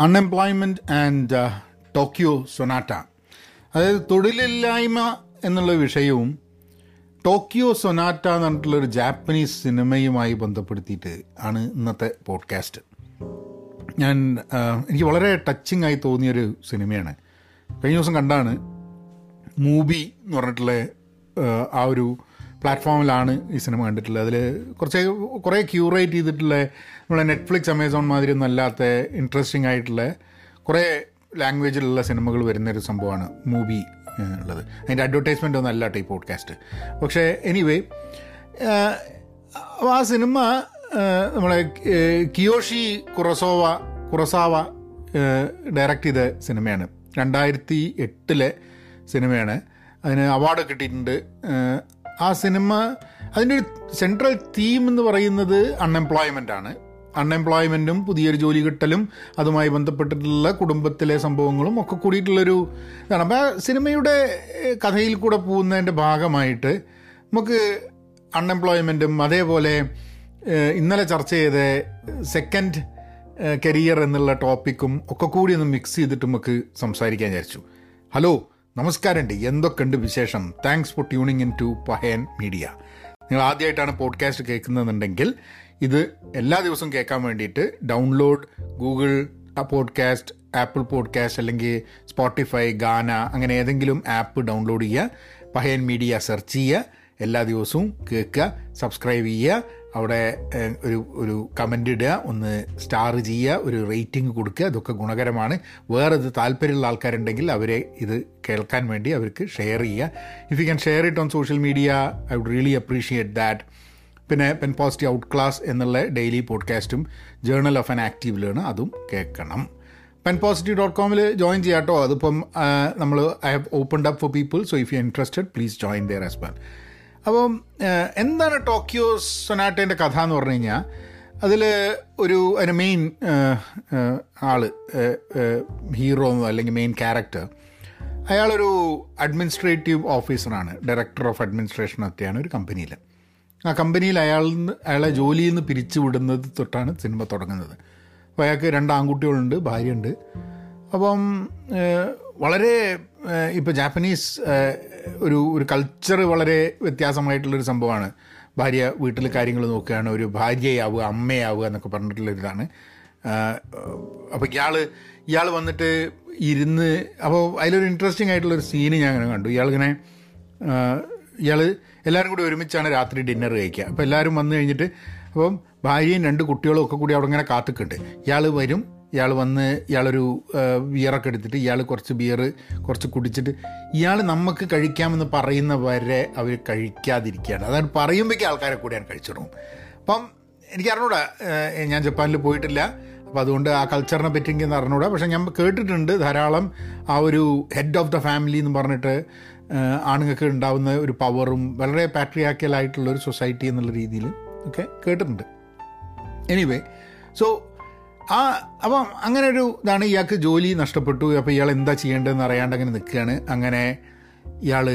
Unemployment and Tokyo Sonata അതായത് തൊഴിലില്ലായ്മ എന്നുള്ള വിഷയവും ടോക്കിയോ സൊനാറ്റ എന്ന് പറഞ്ഞിട്ടുള്ളൊരു ജാപ്പനീസ് സിനിമയുമായി ബന്ധപ്പെടുത്തിയിട്ട് ആണ് ഇന്നത്തെ പോഡ്കാസ്റ്റ്. ഞാൻ എനിക്ക് വളരെ ടച്ചിങ് ആയി തോന്നിയൊരു സിനിമയാണ്. കഴിഞ്ഞ ദിവസം കണ്ടാണ് മൂബി എന്ന് പറഞ്ഞിട്ടുള്ള ആ, ഒരു പ്ലാറ്റ്ഫോമിലാണ് ഈ സിനിമ കണ്ടിട്ടുള്ളത്. അതിൽ കുറച്ച് കുറേ ക്യൂറേറ്റ് ചെയ്തിട്ടുള്ള നമ്മളെ നെറ്റ്ഫ്ലിക്സ് അമേസോൺ മാതിരി ഒന്നും അല്ലാത്ത ഇൻട്രസ്റ്റിംഗ് ആയിട്ടുള്ള കുറേ ലാംഗ്വേജിലുള്ള സിനിമകൾ വരുന്നൊരു സംഭവമാണ് മൂവി ഉള്ളത്. അതിന്റെ അഡ്വർടൈസ്മെന്റ് ഒന്നും അല്ലാട്ടെ ഈ പോഡ്കാസ്റ്റ് പക്ഷേ എനിവേ ആ സിനിമ നമ്മളെ കിയോഷി കുറസോവ കുറസാവ ഡയറക്റ്റ് ചെയ്ത സിനിമയാണ്. രണ്ടായിരത്തി എട്ടിലെ സിനിമയാണ്. അതിന് അവാർഡ് കിട്ടിയിട്ടുണ്ട്. ആ, സിനിമ അതിന്റെ ഒരു സെൻട്രൽ തീം എന്ന് പറയുന്നത് അൺഎംപ്ലോയ്മെന്റ് ആണ്. അൺഎംപ്ലോയ്മെന്റും പുതിയൊരു ജോലി കിട്ടലും അതുമായി ബന്ധപ്പെട്ടിട്ടുള്ള കുടുംബത്തിലെ സംഭവങ്ങളും ഒക്കെ കൂടിയിട്ടുള്ളൊരു ഇതാണ്. അപ്പോൾ ആ സിനിമയുടെ കഥയിൽ കൂടെ പോകുന്നതിന്റെ ഭാഗമായിട്ട് നമുക്ക് അൺഎംപ്ലോയ്മെന്റും അതേപോലെ ഇന്നലെ ചർച്ച ചെയ്ത സെക്കൻഡ് കരിയർ എന്നുള്ള ടോപ്പിക്കും ഒക്കെ കൂടി ഒന്ന് മിക്സ് ചെയ്തിട്ട് നമുക്ക് സംസാരിക്കാൻ വിചാരിച്ചു. ഹലോ നമസ്കാരമുണ്ട്. എന്തൊക്കെയുണ്ട് വിശേഷം? Thanks for tuning in to Pahayan media നിങ്ങൾ ആദ്യമായിട്ടാണ് പോഡ്കാസ്റ്റ് കേൾക്കുന്നതെന്നുണ്ടെങ്കിൽ ഇത് എല്ലാ ദിവസവും കേൾക്കാൻ വേണ്ടിയിട്ട് download Google podcast Apple podcast അല്ലെങ്കിൽ സ്പോട്ടിഫൈ ഗാന അങ്ങനെ ഏതെങ്കിലും ആപ്പ് ഡൗൺലോഡ് ചെയ്യുക. പഹയൻ മീഡിയ സെർച്ച് ചെയ്യുക. എല്ലാ ദിവസവും കേൾക്കുക സബ്സ്ക്രൈബ് ചെയ്യുക. അവിടെ ഒരു ഒരു കമന്റ് ഇടുക ഒന്ന് സ്റ്റാർ ചെയ്യുക ഒരു റേറ്റിംഗ് കൊടുക്കുക ഇതൊക്കെ ഗുണകരമാണ്. വേറെ ഇത് താല്പര്യമുള്ള ആൾക്കാരുണ്ടെങ്കിൽ അവരെ ഇത് കേൾക്കാൻ വേണ്ടി അവർക്ക് ഷെയർ ചെയ്യുക. If you can share it on social media I would really appreciate that പിന്നെ പെൻ പോസിറ്റീവ് ഔട്ട് ക്ലാസ് എന്നുള്ള daily പോഡ്കാസ്റ്റും journal of an active learn അതും കേൾക്കണം. പെൻ പോസിറ്റീവ് ഡോട്ട് കോമിൽ ജോയിൻ ചെയ്യാം കേട്ടോ അതിപ്പം നമ്മൾ I have opened up for people so if you interested please join there as well അപ്പം എന്താണ് ടോക്കിയോ സൊനാറ്റേന്റെ കഥ എന്ന് പറഞ്ഞു കഴിഞ്ഞാൽ അതിൽ ഒരു അതിന് മെയിൻ ആൾ ഹീറോ അല്ലെങ്കിൽ മെയിൻ ക്യാരക്ടർ അയാളൊരു അഡ്മിനിസ്ട്രേറ്റീവ് ഓഫീസറാണ് ഡയറക്ടർ ഓഫ് അഡ്മിനിസ്ട്രേഷൻ ഒക്കെയാണ് ഒരു കമ്പനിയിൽ ആ കമ്പനിയിൽ അയാൾ അയാളെ ജോലിയിൽ നിന്ന് പിരിച്ചുവിടുന്നത് തൊട്ടാണ് സിനിമ തുടങ്ങുന്നത്. അപ്പോൾ അയാൾക്ക് രണ്ട് ആൺകുട്ടികളുണ്ട് ഭാര്യയുണ്ട്. അപ്പം വളരെ ഇപ്പോൾ ജാപ്പനീസ് ഒരു ഒരു കൾച്ചർ വളരെ വ്യത്യാസമായിട്ടുള്ളൊരു സംഭവമാണ്. ഭാര്യ വീട്ടിൽ കാര്യങ്ങൾ നോക്കുകയാണ് ഒരു ഭാര്യയാവുക അമ്മയാവുക എന്നൊക്കെ പറഞ്ഞിട്ടുള്ളൊരിതാണ് അപ്പോൾ ഇയാൾ ഇയാൾ വന്നിട്ട് ഇരുന്ന് അപ്പോൾ അതിലൊരു ഇൻട്രസ്റ്റിംഗ് ആയിട്ടുള്ളൊരു സീന് ഞാൻ അങ്ങനെ കണ്ടു. ഇയാളിങ്ങനെ ഇയാൾ എല്ലാവരും കൂടി ഒരുമിച്ചാണ് രാത്രി ഡിന്നർ കഴിക്കുക. അപ്പോൾ എല്ലാവരും വന്നു കഴിഞ്ഞിട്ട് അപ്പം ഭാര്യയും രണ്ട് കുട്ടികളും ഒക്കെ കൂടി അവിടെ ഇങ്ങനെ കാത്തുക്കുണ്ട്. ഇയാൾ വരും ഇയാൾ വന്ന് ഇയാളൊരു ബിയറൊക്കെ എടുത്തിട്ട് ഇയാൾ കുറച്ച് ബിയർ കുറച്ച് കുടിച്ചിട്ട് ഇയാൾ നമുക്ക് കഴിക്കാമെന്ന് പറയുന്ന വരെ അവർ കഴിക്കാതിരിക്കുകയാണ്. അതാണ് പറയുമ്പോഴേക്കും ആൾക്കാരെ കൂടിയാണ് കഴിച്ചു തുടങ്ങും. അപ്പം എനിക്ക് അറിഞ്ഞൂടാ ഞാൻ ജപ്പാനിൽ പോയിട്ടില്ല. അപ്പോൾ അതുകൊണ്ട് ആ കൾച്ചറിനെ പറ്റി എനിക്ക് അറിഞ്ഞൂടാ. പക്ഷേ ഞാൻ കേട്ടിട്ടുണ്ട് ധാരാളം ആ ഒരു ഹെഡ് ഓഫ് ദ ഫാമിലി എന്ന് പറഞ്ഞിട്ട് ആണുങ്ങൾക്ക് ഉണ്ടാവുന്ന ഒരു പവറും വളരെ പാട്രിയാക്കൽ ആയിട്ടുള്ള ഒരു സൊസൈറ്റി എന്നുള്ള രീതിയിൽ. ഒക്കെ കേട്ടിട്ടുണ്ട്. എനിവേ സോ ആ അപ്പം അങ്ങനെ ഒരു ഇതാണ് ഇയാൾക്ക് ജോലി നഷ്ടപ്പെട്ടു. അപ്പോൾ ഇയാൾ എന്താ ചെയ്യേണ്ടതെന്ന് അറിയാണ്ട് അങ്ങനെ നിൽക്കുകയാണ്. അങ്ങനെ ഇയാൾ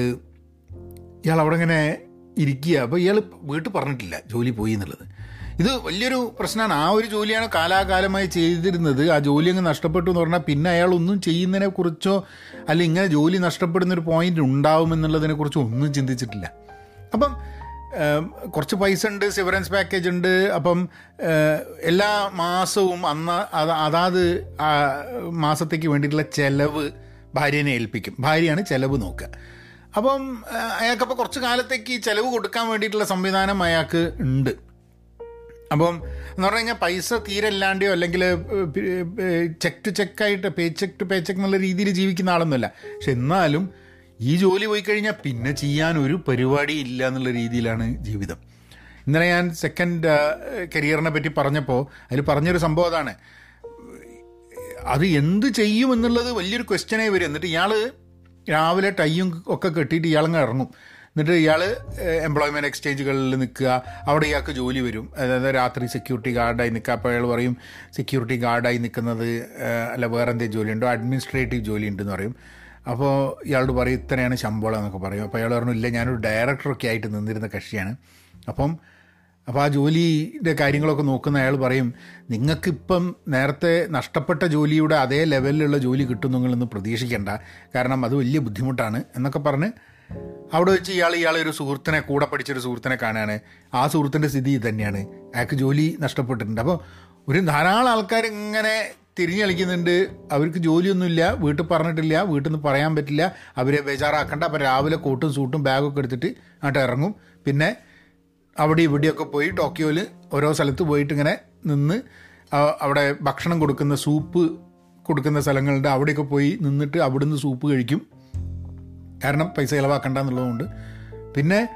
ഇയാൾ അവിടെ ഇങ്ങനെ ഇരിക്കുക. അപ്പോൾ ഇയാൾ വീട്ടിൽ പറഞ്ഞിട്ടില്ല ജോലി പോയി എന്നുള്ളത്. ഇത് വലിയൊരു പ്രശ്നമാണ്. ആ ഒരു ജോലിയാണ് കാലാകാലമായി ചെയ്തിരുന്നത്. ആ ജോലി അങ്ങ് നഷ്ടപ്പെട്ടു എന്ന് പറഞ്ഞാൽ പിന്നെ അയാൾ ഒന്നും ചെയ്യുന്നതിനെ കുറിച്ചോ അല്ലെങ്കിൽ ഇങ്ങനെ ജോലി നഷ്ടപ്പെടുന്നൊരു പോയിന്റ് ഉണ്ടാവുമെന്നുള്ളതിനെ കുറിച്ചോ ഒന്നും ചിന്തിച്ചിട്ടില്ല. അപ്പം കുറച്ച് പൈസ ഉണ്ട് സിവറൻസ് പാക്കേജ് ഉണ്ട്. അപ്പം എല്ലാ മാസവും അന്ന് അത് അതാത് മാസത്തേക്ക് വേണ്ടിയിട്ടുള്ള ചെലവ് ഭാര്യനെ ഏൽപ്പിക്കും. ഭാര്യയാണ് ചിലവ് നോക്കുക. അപ്പം അയാൾക്കപ്പോൾ കുറച്ച് കാലത്തേക്ക് ചിലവ് കൊടുക്കാൻ വേണ്ടിയിട്ടുള്ള സംവിധാനം അയാൾക്ക് ഉണ്ട്. അപ്പം എന്ന് പറഞ്ഞു കഴിഞ്ഞാൽ പൈസ തീരെ ഇല്ലാണ്ടെയോ അല്ലെങ്കിൽ check to ചെക്കായിട്ട് pay check to pay check എന്നുള്ള രീതിയിൽ ജീവിക്കുന്ന ആളൊന്നുമല്ല. പക്ഷെ എന്നാലും ഈ ജോലി പോയി കഴിഞ്ഞാൽ പിന്നെ ചെയ്യാൻ ഒരു പരിപാടി ഇല്ല എന്നുള്ള രീതിയിലാണ് ജീവിതം. ഇന്നലെ ഞാൻ സെക്കൻഡ് കരിയറിനെ പറ്റി പറഞ്ഞപ്പോൾ അതിൽ പറഞ്ഞൊരു സംഭവം അതാണ്. അത് എന്ത് ചെയ്യും എന്നുള്ളത് വലിയൊരു ക്വസ്റ്റ്യനായി വരും. എന്നിട്ട് ഇയാൾ രാവിലെ ടൈയും ഒക്കെ കെട്ടിയിട്ട് ഇയാളങ്ങ് ഇറങ്ങും. എന്നിട്ട് ഇയാൾ എംപ്ലോയ്മെന്റ് എക്സ്ചേഞ്ചുകളിൽ നിൽക്കുക. അവിടെ ഇയാൾക്ക് ജോലി വരും. അതായത് രാത്രി സെക്യൂരിറ്റി ഗാർഡായി നിൽക്കുക. അപ്പോൾ അയാൾ പറയും സെക്യൂരിറ്റി ഗാർഡായി നിൽക്കുന്നത് അല്ല വേറെ എന്തെങ്കിലും ജോലിയുണ്ടോ? അഡ്മിനിസ്ട്രേറ്റീവ് ജോലി ഉണ്ടെന്ന് പറയും. അപ്പോൾ ഇയാളോട് പറയും ഇത്രയാണ് ശമ്പളം എന്നൊക്കെ പറയും. അപ്പോൾ അയാൾ പറഞ്ഞു ഇല്ല ഞാനൊരു ഡയറക്ടറൊക്കെ ആയിട്ട് നിന്നിരുന്ന കക്ഷിയാണ്. അപ്പം അപ്പോൾ ആ ജോലിയുടെ കാര്യങ്ങളൊക്കെ നോക്കുന്ന അയാൾ പറയും നിങ്ങൾക്കിപ്പം നേരത്തെ നഷ്ടപ്പെട്ട ജോലിയുടെ അതേ ലെവലിലുള്ള ജോലി കിട്ടും നിങ്ങളൊന്ന് പ്രതീക്ഷിക്കേണ്ട. കാരണം അത് വലിയ ബുദ്ധിമുട്ടാണ്. എന്നൊക്കെ പറഞ്ഞ് അവിടെ വെച്ച് ഇയാൾ ഇയാളെ ഒരു സുഹൃത്തിനെ കൂടെ പഠിച്ചൊരു സുഹൃത്തിനെ കാണുകയാണ് ആ സുഹൃത്തിന്റെ സ്ഥിതി തന്നെയാണ് അയാൾക്ക് ജോലി നഷ്ടപ്പെട്ടിട്ടുണ്ട്. അപ്പോൾ ഒരു ധാരാളം ആൾക്കാർ ഇങ്ങനെ തിരിഞ്ഞു കളിക്കുന്നുണ്ട്. അവർക്ക് ജോലിയൊന്നുമില്ല. വീട്ടിൽ പറഞ്ഞിട്ടില്ല. വീട്ടിൽ നിന്ന് പറയാൻ പറ്റില്ല. അവരെ ബേജാറാക്കണ്ട. അപ്പം രാവിലെ കോട്ടും സൂട്ടും ബാഗൊക്കെ എടുത്തിട്ട് അങ്ങോട്ട് ഇറങ്ങും. പിന്നെ അവിടെ ഇവിടെയൊക്കെ പോയി ടോക്കിയോയിൽ ഓരോ സ്ഥലത്ത് പോയിട്ട് ഇങ്ങനെ നിന്ന് അവിടെ ഭക്ഷണം കൊടുക്കുന്ന സൂപ്പ് കൊടുക്കുന്ന സ്ഥലങ്ങളുണ്ട് അവിടെയൊക്കെ പോയി നിന്നിട്ട് അവിടുന്ന് സൂപ്പ് കഴിക്കും. കാരണം പൈസ ചിലവാക്കണ്ട എന്നുള്ളതുകൊണ്ട്. പിന്നെ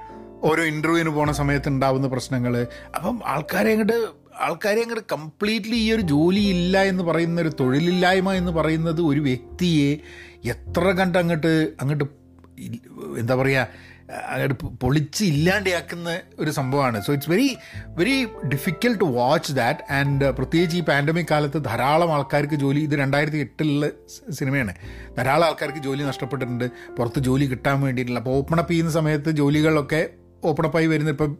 ഓരോ ഇന്റർവ്യൂവിന് പോണ സമയത്ത് ഉണ്ടാവുന്ന പ്രശ്നങ്ങൾ അപ്പം ആൾക്കാരെ അങ്ങോട്ട് ആൾക്കാരെ അങ്ങോട്ട് കംപ്ലീറ്റ്ലി ഈ ഒരു ജോലി ഇല്ല എന്ന് പറയുന്ന ഒരു തൊഴിലില്ലായ്മ എന്ന് പറയുന്നത് ഒരു വ്യക്തിയെ എത്ര കണ്ട് അങ്ങോട്ട് അങ്ങോട്ട് എന്താ പറയുക അങ്ങോട്ട് പൊളിച്ച് ഇല്ലാണ്ടാക്കുന്ന ഒരു സംഭവമാണ്. So it's very very difficult to watch that and പ്രത്യേകിച്ച് ഈ പാൻഡമിക് കാലത്ത് ധാരാളം ആൾക്കാർക്ക് ജോലി ഇത് രണ്ടായിരത്തി എട്ടിലുള്ള സിനിമയാണ്. ധാരാളം ആൾക്കാർക്ക് ജോലി നഷ്ടപ്പെട്ടിട്ടുണ്ട്. പുറത്ത് ജോലി കിട്ടാൻ വേണ്ടിയിട്ടുള്ള അപ്പോൾ ഓപ്പണപ്പ് ചെയ്യുന്ന സമയത്ത് ജോലികളൊക്കെ ഓപ്പണപ്പായി വരുന്ന ഇപ്പം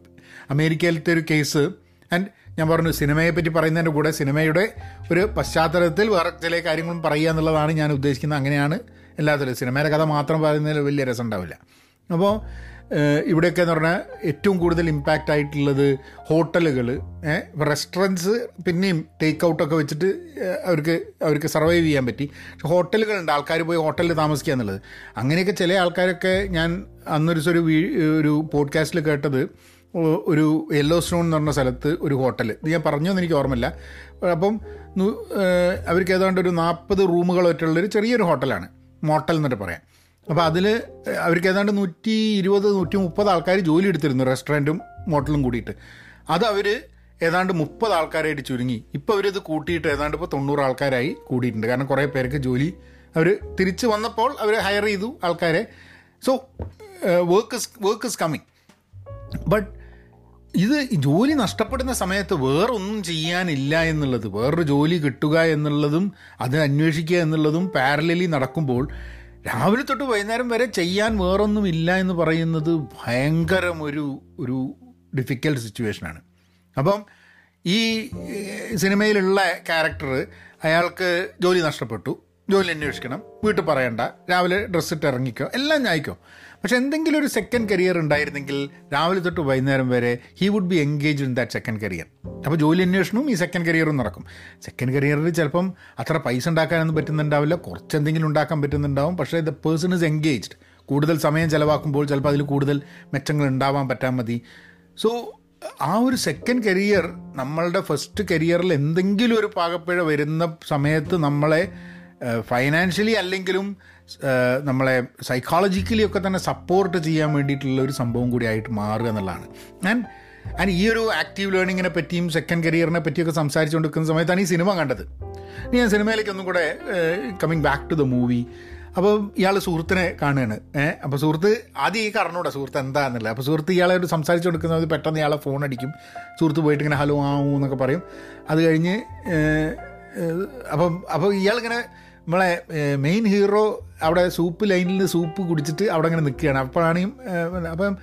അമേരിക്കയിലത്തെ ഒരു കേസ് ആൻഡ് ഞാൻ പറഞ്ഞു സിനിമയെ പറ്റി പറയുന്നതിന്റെ കൂടെ സിനിമയുടെ ഒരു പശ്ചാത്തലത്തിൽ വേറെ ചില കാര്യങ്ങളും പറയുക എന്നുള്ളതാണ് ഞാൻ ഉദ്ദേശിക്കുന്നത്. അങ്ങനെയാണ് എല്ലാത്തിലും സിനിമയുടെ കഥ മാത്രം പറയുന്നതിൽ വലിയ രസം ഉണ്ടാവില്ല. അപ്പോൾ ഇവിടെയൊക്കെ എന്ന് പറഞ്ഞാൽ ഏറ്റവും കൂടുതൽ ഇമ്പാക്റ്റ് ആയിട്ടുള്ളത് ഹോട്ടലുകൾ റെസ്റ്റോറന്റ്സ് പിന്നെയും ടേക്ക് ഔട്ടൊക്കെ വെച്ചിട്ട് അവർക്ക് അവർക്ക് സർവൈവ് ചെയ്യാൻ പറ്റി. പക്ഷെ ഹോട്ടലുകളുണ്ട്. ആൾക്കാർ പോയി ഹോട്ടലിൽ താമസിക്കുക എന്നുള്ളത്. അങ്ങനെയൊക്കെ ചില ആൾക്കാരൊക്കെ ഞാൻ അന്നൊരു ഒരു ഒരു പോഡ്കാസ്റ്റിൽ കേട്ടത് ഒരു യെല്ലോ സ്റ്റോൺ എന്ന് പറഞ്ഞ സ്ഥലത്ത് ഒരു ഹോട്ടൽ ഇത് ഞാൻ പറഞ്ഞതെന്ന് എനിക്ക് ഓർമ്മയില്ല. അപ്പം അവർക്ക് ഏതാണ്ട് ഒരു നാൽപ്പത് റൂമുകളായിട്ടുള്ളൊരു ചെറിയൊരു ഹോട്ടലാണ് മോട്ടൽ എന്നിട്ട് പറയാം. അപ്പോൾ അതിൽ അവർക്ക് ഏതാണ്ട് നൂറ്റി ഇരുപത് നൂറ്റി മുപ്പത് ആൾക്കാർ ജോലി എടുത്തിരുന്നു റെസ്റ്റോറന്റും മോട്ടലും കൂടിയിട്ട്. അത് അവർ ഏതാണ്ട് മുപ്പത് ആൾക്കാരായിട്ട് ചുരുങ്ങി. ഇപ്പോൾ അവരിത് കൂട്ടിയിട്ട് ഏതാണ്ട് ഇപ്പോൾ തൊണ്ണൂറ് ആൾക്കാരായി കൂടിയിട്ടുണ്ട്. കാരണം കുറേ പേർക്ക് ജോലി അവർ തിരിച്ച് വന്നപ്പോൾ അവർ ഹയർ ചെയ്തു ആൾക്കാരെ. So work is work is coming but ഇത് ജോലി നഷ്ടപ്പെടുന്ന സമയത്ത് വേറൊന്നും ചെയ്യാനില്ല എന്നുള്ളത് വേറൊരു ജോലി കിട്ടുക എന്നുള്ളതും അത് അന്വേഷിക്കുക എന്നുള്ളതും പാരലലി നടക്കുമ്പോൾ രാവിലെ തൊട്ട് വൈകുന്നേരം വരെ ചെയ്യാൻ വേറൊന്നും ഇല്ല എന്ന് പറയുന്നത് ഭയങ്കരം ഒരു ഒരു ഡിഫിക്കൽട്ട് സിറ്റുവേഷനാണ് അപ്പം ഈ സിനിമയിലുള്ള ക്യാരക്ടർ അയാൾക്ക് ജോലി നഷ്ടപ്പെട്ടു. ജോലി അന്വേഷിക്കണം. വീട്ടിൽ പറയണ്ട. രാവിലെ ഡ്രസ്സ് ഇട്ട് ഇറങ്ങിക്കോ. എല്ലാം ഞായിക്കോ പക്ഷെ എന്തെങ്കിലും ഒരു സെക്കൻഡ് കരിയർ ഉണ്ടായിരുന്നെങ്കിൽ രാവിലെ തൊട്ട് വൈകുന്നേരം വരെ he would be engage in that second career അപ്പോൾ ജോലി അന്വേഷണവും ഈ സെക്കൻഡ് കരിയറും നടക്കും. സെക്കൻഡ് കരിയറിൽ ചിലപ്പം അത്ര പൈസ ഉണ്ടാക്കാനൊന്നും പറ്റുന്നുണ്ടാവില്ല. കുറച്ച് എന്തെങ്കിലും ഉണ്ടാക്കാൻ പറ്റുന്നുണ്ടാവും. പക്ഷേ ദ പേഴ്സൺ ഇസ് എൻഗേജ്ഡ് കൂടുതൽ സമയം ചിലവാക്കുമ്പോൾ ചിലപ്പോൾ അതിൽ കൂടുതൽ മെച്ചങ്ങൾ ഉണ്ടാവാൻ പറ്റാൻ മതി. സോ ആ ഒരു സെക്കൻഡ് കരിയർ നമ്മളുടെ ഫസ്റ്റ് കരിയറിൽ എന്തെങ്കിലും ഒരു പാകപ്പിഴ വരുന്ന സമയത്ത് നമ്മളെ ഫൈനാൻഷ്യലി അല്ലെങ്കിലും നമ്മളെ സൈക്കോളജിക്കലി ഒക്കെ തന്നെ സപ്പോർട്ട് ചെയ്യാൻ വേണ്ടിയിട്ടുള്ള ഒരു സംഭവം കൂടി ആയിട്ട് മാറുക എന്നുള്ളതാണ്. ഞാൻ ഞാൻ ഈ ഒരു ആക്റ്റീവ് ലേണിങ്ങിനെ പറ്റിയും സെക്കൻഡ് കരിയറിനെ പറ്റിയൊക്കെ സംസാരിച്ചുകൊണ്ടിരിക്കുന്ന സമയത്താണ് ഈ സിനിമ കണ്ടത്. ഇനി ഞാൻ സിനിമയിലേക്ക് ഒന്നും കൂടെ coming back to the movie അപ്പോൾ ഇയാൾ സുഹൃത്തിനെ കാണുകയാണ്. ഏഹ് അപ്പോൾ സുഹൃത്ത് ആദ്യം ഈ കറണൂടെ സുഹൃത്ത് എന്താണെന്നില്ല അപ്പോൾ സുഹൃത്ത് ഇയാളെ ഒരു സംസാരിച്ചു കൊടുക്കുന്നത് പെട്ടെന്ന് ഇയാളെ ഫോൺ അടിക്കും. സുഹൃത്ത് പോയിട്ട് ഇങ്ങനെ ഹലോ ആവൂ എന്നൊക്കെ പറയും. അത് കഴിഞ്ഞ് അപ്പം അപ്പോൾ ഇയാളിങ്ങനെ നമ്മളെ മെയിൻ ഹീറോ അവിടെ സൂപ്പ് ലൈനിൽ സൂപ്പ് കുടിച്ചിട്ട് അവിടെ അങ്ങനെ നിൽക്കുകയാണ്. അപ്പോഴാണ് അപ്പം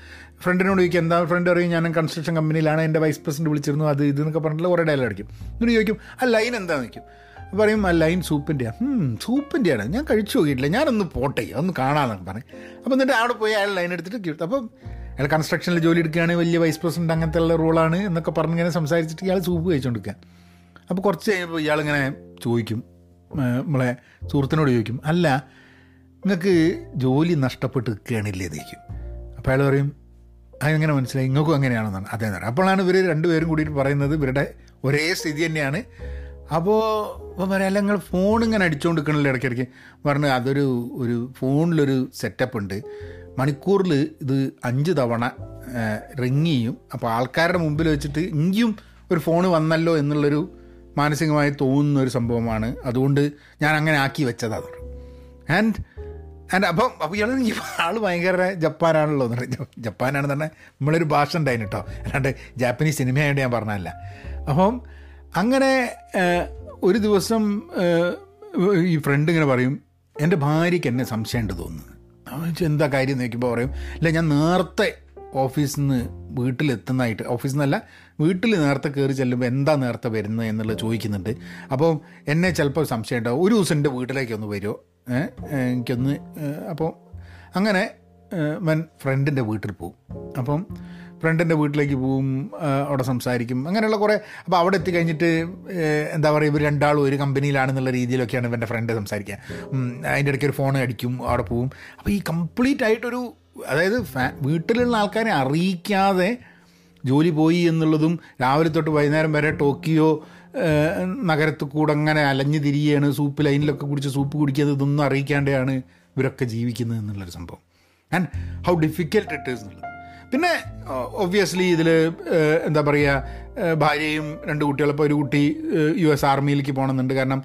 ഫ്രണ്ടിനോട് ചോദിക്കും എന്താ ഫ്രണ്ട് പറയും ഞാൻ കൺസ്ട്രക്ഷൻ കമ്പനിയിലാണ് എന്റെ വൈസ് പ്രസിഡന്റ് വിളിച്ചിരുന്നു. അത് ഇതെന്നൊക്കെ പറഞ്ഞിട്ട് കുറേ ഡയലോഗ് അടിക്കും. എന്നിട്ട് ചോദിക്കും ആ ലൈൻ എന്താണെന്ന് ചോദിക്കും. അപ്പോൾ പറയും ആ ലൈൻ സൂപ്പിന്റെയാണ് സൂപ്പിന്റെയാണ് ഞാൻ കഴിച്ചു നോക്കിയിട്ടില്ല. ഞാനൊന്ന് പോട്ടെ ഒന്ന് കാണാമെന്നൊക്കെ പറയും അപ്പോൾ എന്നിട്ട് അവിടെ പോയി അയാൾ ലൈൻ എടുത്തിട്ട് കിട്ടും അപ്പം അയാൾ കൺസ്ട്രക്ഷനിൽ ജോലി എടുക്കുകയാണ്. വലിയ വൈസ് പ്രസിഡന്റ് അങ്ങനത്തെ ഉള്ള റോളാണ് എന്നൊക്കെ പറഞ്ഞിങ്ങനെ സംസാരിച്ചിട്ട് ഇയാൾ സൂപ്പ് കഴിച്ചുകൊണ്ടിരിക്കുക അപ്പോൾ കുറച്ച് കഴിയുമ്പോൾ ഇയാളിങ്ങനെ ചോദിക്കും നമ്മളെ സുഹൃത്തിനോട് ചോദിക്കും അല്ല നിങ്ങൾക്ക് ജോലി നഷ്ടപ്പെട്ട് നിൽക്കുകയാണില്ലേ എന്ന് അപ്പോൾ അയാൾ പറയും അതെങ്ങനെ മനസ്സിലായി? നിങ്ങൾക്കും അങ്ങനെയാണെന്നാണ് അതേ നേരം അപ്പോഴാണ് ഇവർ രണ്ടുപേരും കൂടിയിട്ട് പറയുന്നത് ഇവരുടെ ഒരേ സ്ഥിതി തന്നെയാണ്. അപ്പോൾ അപ്പോൾ പറയാം അല്ല നിങ്ങൾ ഫോൺ ഇങ്ങനെ അടിച്ചുകൊണ്ട് നിൽക്കണല്ലോ ഇടയ്ക്കിടയ്ക്ക്? പറഞ്ഞു അതൊരു ഒരു ഫോണിലൊരു സെറ്റപ്പ് ഉണ്ട്. മണിക്കൂറിൽ ഇത് അഞ്ച് തവണ റിങ് ചെയ്യും. അപ്പോൾ ആൾക്കാരുടെ മുമ്പിൽ വെച്ചിട്ട് ഇനിയും ഒരു ഫോൺ വന്നല്ലോ എന്നുള്ളൊരു മാനസികമായി തോന്നുന്ന ഒരു സംഭവമാണ്. അതുകൊണ്ട് ഞാൻ അങ്ങനെ ആക്കി വെച്ചതാണ്. ആൻഡ് ആൻഡ് അപ്പം അപ്പോൾ ഇയാൾ ഈ ആൾ ഭയങ്കര ജപ്പാനാണല്ലോ എന്ന് പറഞ്ഞാൽ ജപ്പാനാണെന്ന് പറഞ്ഞാൽ നമ്മളൊരു ഭാഷ ഉണ്ടായിരുന്നു കേട്ടോ അല്ലാണ്ട് ജാപ്പനീസ് സിനിമയായിട്ട് ഞാൻ പറഞ്ഞതല്ല. അപ്പം അങ്ങനെ ഒരു ദിവസം ഈ ഫ്രണ്ട് ഇങ്ങനെ പറയും എന്റെ ഭാര്യയ്ക്ക് എന്നെ സംശയമുണ്ട് തോന്നുന്നു. എന്താ കാര്യം? നോക്കിയപ്പോൾ പറയും ഇല്ല ഞാൻ നേരത്തെ ഓഫീസിൽ നിന്ന് വീട്ടിലെത്തുന്നതായിട്ട് ഓഫീസിൽ നിന്നല്ല വീട്ടിൽ നേരത്തെ കയറി ചെല്ലുമ്പോൾ എന്താ നേരത്തെ വരുന്നത് എന്നുള്ളത് ചോദിക്കുന്നുണ്ട്. അപ്പോൾ എന്നെ ചിലപ്പോൾ സംശയം ഉണ്ടാവും ഒരു ദിവസം എന്റെ വീട്ടിലേക്ക് ഒന്ന് വരുമോ എനിക്കൊന്ന് അപ്പോൾ അങ്ങനെ മൻ ഫ്രണ്ടിന്റെ വീട്ടിൽ പോവും. അപ്പം ഫ്രണ്ടിന്റെ വീട്ടിലേക്ക് പോവും അവിടെ സംസാരിക്കും അങ്ങനെയുള്ള കുറേ. അപ്പോൾ അവിടെ എത്തിക്കഴിഞ്ഞിട്ട് കഴിഞ്ഞിട്ട് എന്താ പറയുക ഇവർ രണ്ടാളും ഒരു കമ്പനിയിലാണെന്നുള്ള രീതിയിലൊക്കെയാണ് ഇവന്റെ ഫ്രണ്ട് സംസാരിക്കുക. അതിന്റെ ഇടയ്ക്ക് ഒരു ഫോൺ അടിക്കും അവിടെ പോവും. അപ്പോൾ ഈ കംപ്ലീറ്റ് ആയിട്ടൊരു അതായത് വീട്ടിലുള്ള ആൾക്കാരെ അറിയിക്കാതെ ജോലി പോയി എന്നുള്ളതും രാവിലെ തൊട്ട് വൈകുന്നേരം വരെ ടോക്കിയോ നഗരത്തിൽ കൂടെ അങ്ങനെ അലഞ്ഞു തിരിയാണ് സൂപ്പ് ലൈനിലൊക്കെ കുടിച്ച് സൂപ്പ് കുടിക്കാതെ ഇതൊന്നും അറിയിക്കാണ്ടാണ് ഇവരൊക്കെ ജീവിക്കുന്നത് എന്നുള്ളൊരു സംഭവം. And how difficult it is എന്നുള്ളത്. പിന്നെ ഒബ്വിയസ്ലി ഇതിൽ എന്താ പറയുക ഭാര്യയും രണ്ട് കുട്ടികളും ഇപ്പോൾ ഒരു കുട്ടി യു എസ് ആർമിയിലേക്ക് പോകണമെന്നുണ്ട്. കാരണം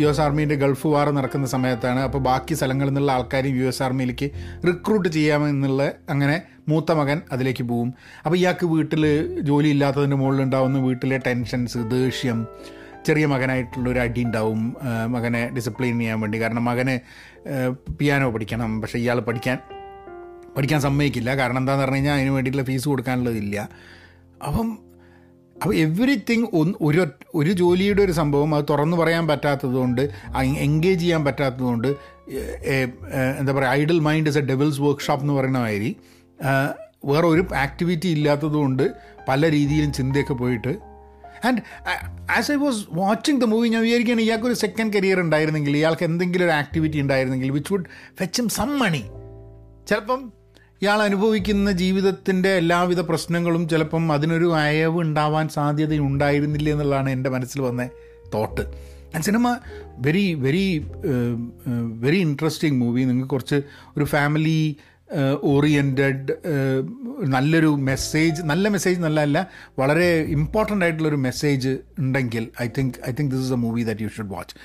യു എസ് ആർമീന്റെ ഗൾഫ് വാർ നടക്കുന്ന സമയത്താണ് അപ്പോൾ ബാക്കി സ്ഥലങ്ങളിൽ നിന്നുള്ള ആൾക്കാരും യു എസ് ആർമിയിലേക്ക് റിക്രൂട്ട് ചെയ്യാമെന്നുള്ള അങ്ങനെ മൂത്ത മകൻ അതിലേക്ക് പോവും. അപ്പോൾ ഇയാൾക്ക് വീട്ടിൽ ജോലി ഇല്ലാത്തതിന്റെ മുകളിലുണ്ടാവുന്ന വീട്ടിലെ ടെൻഷൻസ് ദേഷ്യം ചെറിയ മകനായിട്ടുള്ള ഒരു അടി ഉണ്ടാവും. മകനെ ഡിസിപ്ലിൻ ചെയ്യാൻ വേണ്ടി. കാരണം മകന് പിയാനോ പഠിക്കണം. പക്ഷേ ഇയാൾ പഠിക്കാൻ പഠിക്കാൻ സമ്മതിക്കില്ല. കാരണം എന്താണെന്ന് പറഞ്ഞു കഴിഞ്ഞാൽ അതിന് വേണ്ടിയിട്ടുള്ള ഫീസ് കൊടുക്കാനുള്ളതില്ല. അപ്പം അപ്പോൾ എവറിത്തിങ് ഒരു ഒരു ജോലിയുടെ ഒരു സംഭവം അത് തുറന്നു പറയാൻ പറ്റാത്തതുകൊണ്ട് എൻഗേജ് ചെയ്യാൻ പറ്റാത്തതുകൊണ്ട് എന്താ പറയുക idle mind is a devil's workshop എന്ന് പറയുന്ന മാതിരി വേറെ ഒരു ആക്ടിവിറ്റി ഇല്ലാത്തതുകൊണ്ട് പല രീതിയിലും ചിന്തയൊക്കെ പോയിട്ട്. And as I was watching the movie ഞാൻ വിചാരിക്കുകയാണ് ഇയാൾക്ക് ഒരു സെക്കൻഡ് കരിയർ ഉണ്ടായിരുന്നെങ്കിൽ ഇയാൾക്ക് എന്തെങ്കിലും ഒരു ആക്ടിവിറ്റി ഉണ്ടായിരുന്നെങ്കിൽ വിച്ച് വുഡ് ഫെച്ചും സം മണി ചിലപ്പം ഇയാൾ അനുഭവിക്കുന്ന ജീവിതത്തിന്റെ എല്ലാവിധ പ്രശ്നങ്ങളും ചിലപ്പം അതിനൊരു അയവ് ഉണ്ടാവാൻ സാധ്യത ഉണ്ടായിരുന്നില്ല എന്നുള്ളതാണ് എന്റെ മനസ്സിൽ വന്ന thought. And cinema very very very interesting movie നിങ്ങൾക്ക് കുറച്ച് ഒരു ഫാമിലി ഓറിയന്റഡ് നല്ലൊരു മെസ്സേജ് നല്ല മെസ്സേജ് നല്ലതല്ല വളരെ ഇമ്പോർട്ടന്റ് ആയിട്ടുള്ളൊരു മെസ്സേജ് ഉണ്ടെങ്കിൽ I think I think this is a movie that you should watch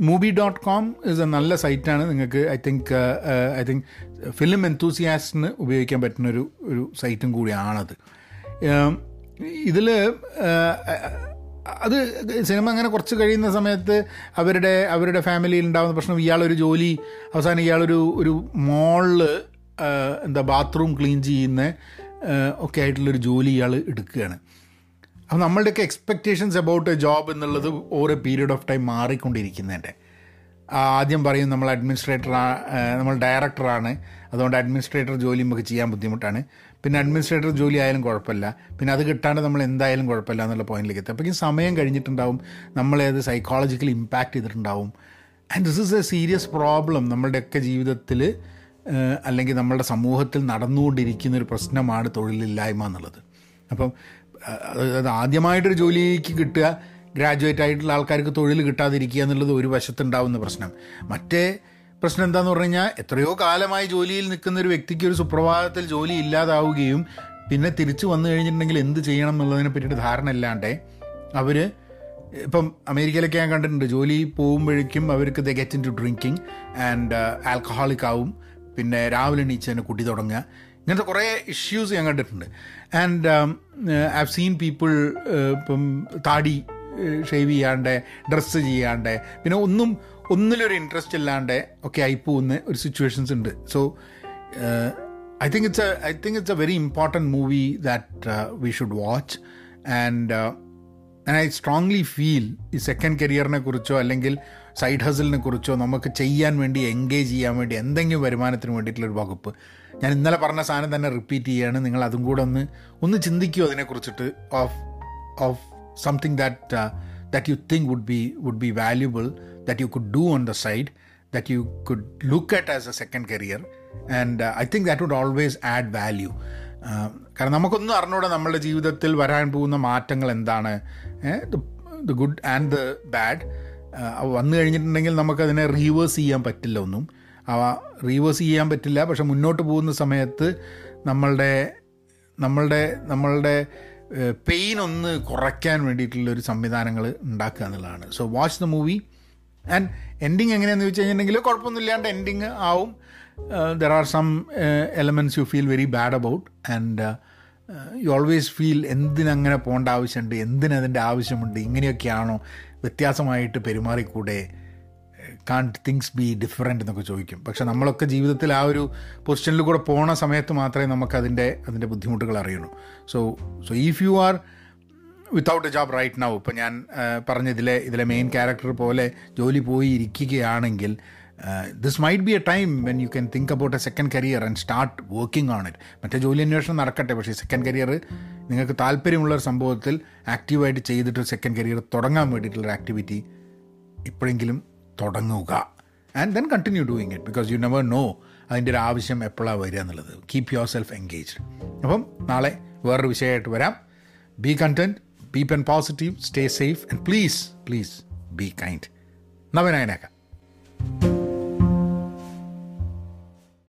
movie dot com is a നല്ല സൈറ്റാണ് നിങ്ങൾക്ക് I think I think film എന്തൂസിയാസ്റ്റിന് ഉപയോഗിക്കാൻ പറ്റുന്ന ഒരു ഒരു സൈറ്റും കൂടിയാണത്. ഇതിൽ അത് സിനിമ അങ്ങനെ കുറച്ച് കഴിയുന്ന സമയത്ത് അവരുടെ അവരുടെ ഫാമിലിയിൽ ഉണ്ടാകുന്ന പ്രശ്നം ഇയാളൊരു ജോലി അവസാനം ഇയാളൊരു ഒരു മോളിൽ എന്താ ബാത്റൂം ക്ലീൻ ചെയ്യുന്ന ആ, ഒക്കെ ആയിട്ടുള്ളൊരു ജോലി ഇയാൾ എടുക്കുകയാണ്. അപ്പോൾ നമ്മളുടെയൊക്കെ എക്സ്പെക്റ്റേഷൻസ് അബൌട്ട് എ ജോബ് എന്നുള്ളത് ഓരോ പീരീഡ് ഓഫ് ടൈം മാറിക്കൊണ്ടിരിക്കുന്നതിന്റെ. ആദ്യം പറയും നമ്മൾ അഡ്മിനിസ്ട്രേറ്റർ നമ്മൾ ഡയറക്ടറാണ് അതുകൊണ്ട് അഡ്മിനിസ്ട്രേറ്റർ ജോലി നമുക്ക് ചെയ്യാൻ ബുദ്ധിമുട്ടാണ്. പിന്നെ അഡ്മിനിസ്ട്രേറ്റർ ജോലി ആയാലും കുഴപ്പമില്ല. പിന്നെ അത് കിട്ടാണ്ട് നമ്മൾ എന്തായാലും കുഴപ്പമില്ല എന്നുള്ള പോയിന്റിലേക്ക് എത്തും. അപ്പോഴേക്കും സമയം കഴിഞ്ഞിട്ടുണ്ടാവും. നമ്മളേത് സൈക്കോളജിക്കൽ ഇമ്പാക്റ്റ് ചെയ്തിട്ടുണ്ടാവും. And this is a serious problem നമ്മളുടെയൊക്കെ ജീവിതത്തിൽ അല്ലെങ്കിൽ നമ്മളുടെ സമൂഹത്തിൽ നടന്നുകൊണ്ടിരിക്കുന്ന ഒരു പ്രശ്നമാണ് തൊഴിലില്ലായ്മ എന്നുള്ളത്. അപ്പം അത് അത് ആദ്യമായിട്ടൊരു ജോലിക്ക് കിട്ടുക ഗ്രാജുവേറ്റ് ആയിട്ടുള്ള ആൾക്കാർക്ക് തൊഴിൽ കിട്ടാതിരിക്കുക എന്നുള്ളത് ഒരു വശത്തുണ്ടാവുന്ന പ്രശ്നം. മറ്റേ പ്രശ്നം എന്താന്ന് പറഞ്ഞു കഴിഞ്ഞാൽ എത്രയോ കാലമായി ജോലിയിൽ നിൽക്കുന്ന ഒരു വ്യക്തിക്ക് ഒരു സുപ്രഭാതത്തിൽ ജോലി ഇല്ലാതാവുകയും പിന്നെ തിരിച്ചു വന്നു കഴിഞ്ഞിട്ടുണ്ടെങ്കിൽ എന്ത് ചെയ്യണം എന്നുള്ളതിനെ പറ്റിയിട്ട് ധാരണ ഇല്ലാണ്ട് അവർ ഇപ്പം അമേരിക്കയിലൊക്കെ ഞാൻ കണ്ടിട്ടുണ്ട് ജോലി പോകുമ്പോഴേക്കും അവർക്ക് the get into drinking and alcoholic ആവും. പിന്നെ രാവിലെ എണീച്ച് തന്നെ കുട്ടി തുടങ്ങുക. ഇങ്ങനത്തെ കുറേ ഇഷ്യൂസ് ഞാൻ കണ്ടിട്ടുണ്ട്. And I have seen people ഇപ്പം താടി ഷേവ് ചെയ്യാണ്ട് ഡ്രസ്സ് ചെയ്യാണ്ട് പിന്നെ ഒന്നും ഒന്നിലൊരു ഇൻട്രസ്റ്റ് ഇല്ലാണ്ട് ഒക്കെ ആയി പോകുന്ന ഒരു സിറ്റുവേഷൻസ് ഉണ്ട്. So I think it's I think it's a very important movie that we should watch and and I strongly feel ഈ സെക്കൻഡ് കരിയറിനെ കുറിച്ചോ അല്ലെങ്കിൽ സൈഡ് ഹസിലിനെ കുറിച്ചോ നമുക്ക് ചെയ്യാൻ വേണ്ടി എൻഗേജ് ചെയ്യാൻ വേണ്ടി എന്തെങ്കിലും വരുമാനത്തിന് വേണ്ടിയിട്ടുള്ളൊരു വകുപ്പ്. ഞാൻ ഇന്നലെ പറഞ്ഞ സാധനം തന്നെ റിപ്പീറ്റ് ചെയ്യുകയാണ് നിങ്ങൾ അതും കൂടെ ഒന്ന് ഒന്ന് ചിന്തിക്കുമോ അതിനെക്കുറിച്ചിട്ട് of of something that that you think would be would be valuable that you could do on the side that you could look at as a second career and I think that would always add value കാരണം നമുക്കൊന്നും അറിഞ്ഞൂടെ നമ്മുടെ ജീവിതത്തിൽ വരാൻ പോകുന്ന മാറ്റങ്ങൾ എന്താണ്. The good and the bad വന്നു കഴിഞ്ഞിട്ടുണ്ടെങ്കിൽ നമുക്കതിനെ റീവേഴ്സ് ചെയ്യാൻ പറ്റില്ല ഒന്നും. റീവേഴ്സ് ചെയ്യാൻ പറ്റില്ല. പക്ഷെ മുന്നോട്ട് പോകുന്ന സമയത്ത് നമ്മളുടെ നമ്മളുടെ നമ്മളുടെ പെയിൻ ഒന്ന് കുറയ്ക്കാൻ വേണ്ടിയിട്ടുള്ള ഒരു സംവിധാനങ്ങൾ ഉണ്ടാക്കുക എന്നുള്ളതാണ്. So watch the movie and ending എങ്ങനെയാണെന്ന് വെച്ച് കഴിഞ്ഞിട്ടുണ്ടെങ്കിൽ കുഴപ്പമൊന്നുമില്ലാണ്ട് എൻഡിങ് ആവും. There are some elements you feel very bad about and you always feel എന്തിനങ്ങനെ പോകേണ്ട ആവശ്യമുണ്ട് എന്തിനതിന്റെ ആവശ്യമുണ്ട് ഇങ്ങനെയൊക്കെയാണോ വ്യത്യാസമായിട്ട് പെരുമാറിക്കൂടെ? കാണ്ട് തിങ്സ് ബി ഡിഫറെന്റ് എന്നൊക്കെ ചോദിക്കും. പക്ഷെ നമ്മളൊക്കെ ജീവിതത്തിൽ ആ ഒരു പൊസിഷനിൽ കൂടെ പോണ സമയത്ത് മാത്രമേ നമുക്കതിന്റെ അതിന്റെ ബുദ്ധിമുട്ടുകൾ അറിയുള്ളൂ. So so if you are without a job right now ഇപ്പോൾ ഞാൻ പറഞ്ഞ ഇതിലെ ഇതിലെ മെയിൻ ക്യാരക്ടർ പോലെ ജോലി പോയി ഇരിക്കുകയാണെങ്കിൽ this might be a time when you can think about a second career and start working on it മറ്റേ ജോലി അന്വേഷണം നടക്കട്ടെ പക്ഷേ സെക്കൻഡ് കരിയർ നിങ്ങൾക്ക് താല്പര്യമുള്ള ഒരു സംഭവത്തിൽ ആക്റ്റീവായിട്ട് ചെയ്തിട്ട് സെക്കൻഡ് കരിയർ തുടങ്ങാൻ വേണ്ടിയിട്ടുള്ളൊരു ആക്ടിവിറ്റി ഇപ്പോഴെങ്കിലും തുടങ്ങുക. And then continue doing it because you never know അതിന്റെ ഒരു ആവശ്യം എപ്പോഴാണ് വരിക എന്നുള്ളത്. കീപ് യുവർ സെൽഫ് എൻഗേജ്ഡ് അപ്പം നാളെ വേറൊരു വിഷയമായിട്ട് വരാം. Be content be pen positive stay safe and please please be kind നവനായനേക്കാം.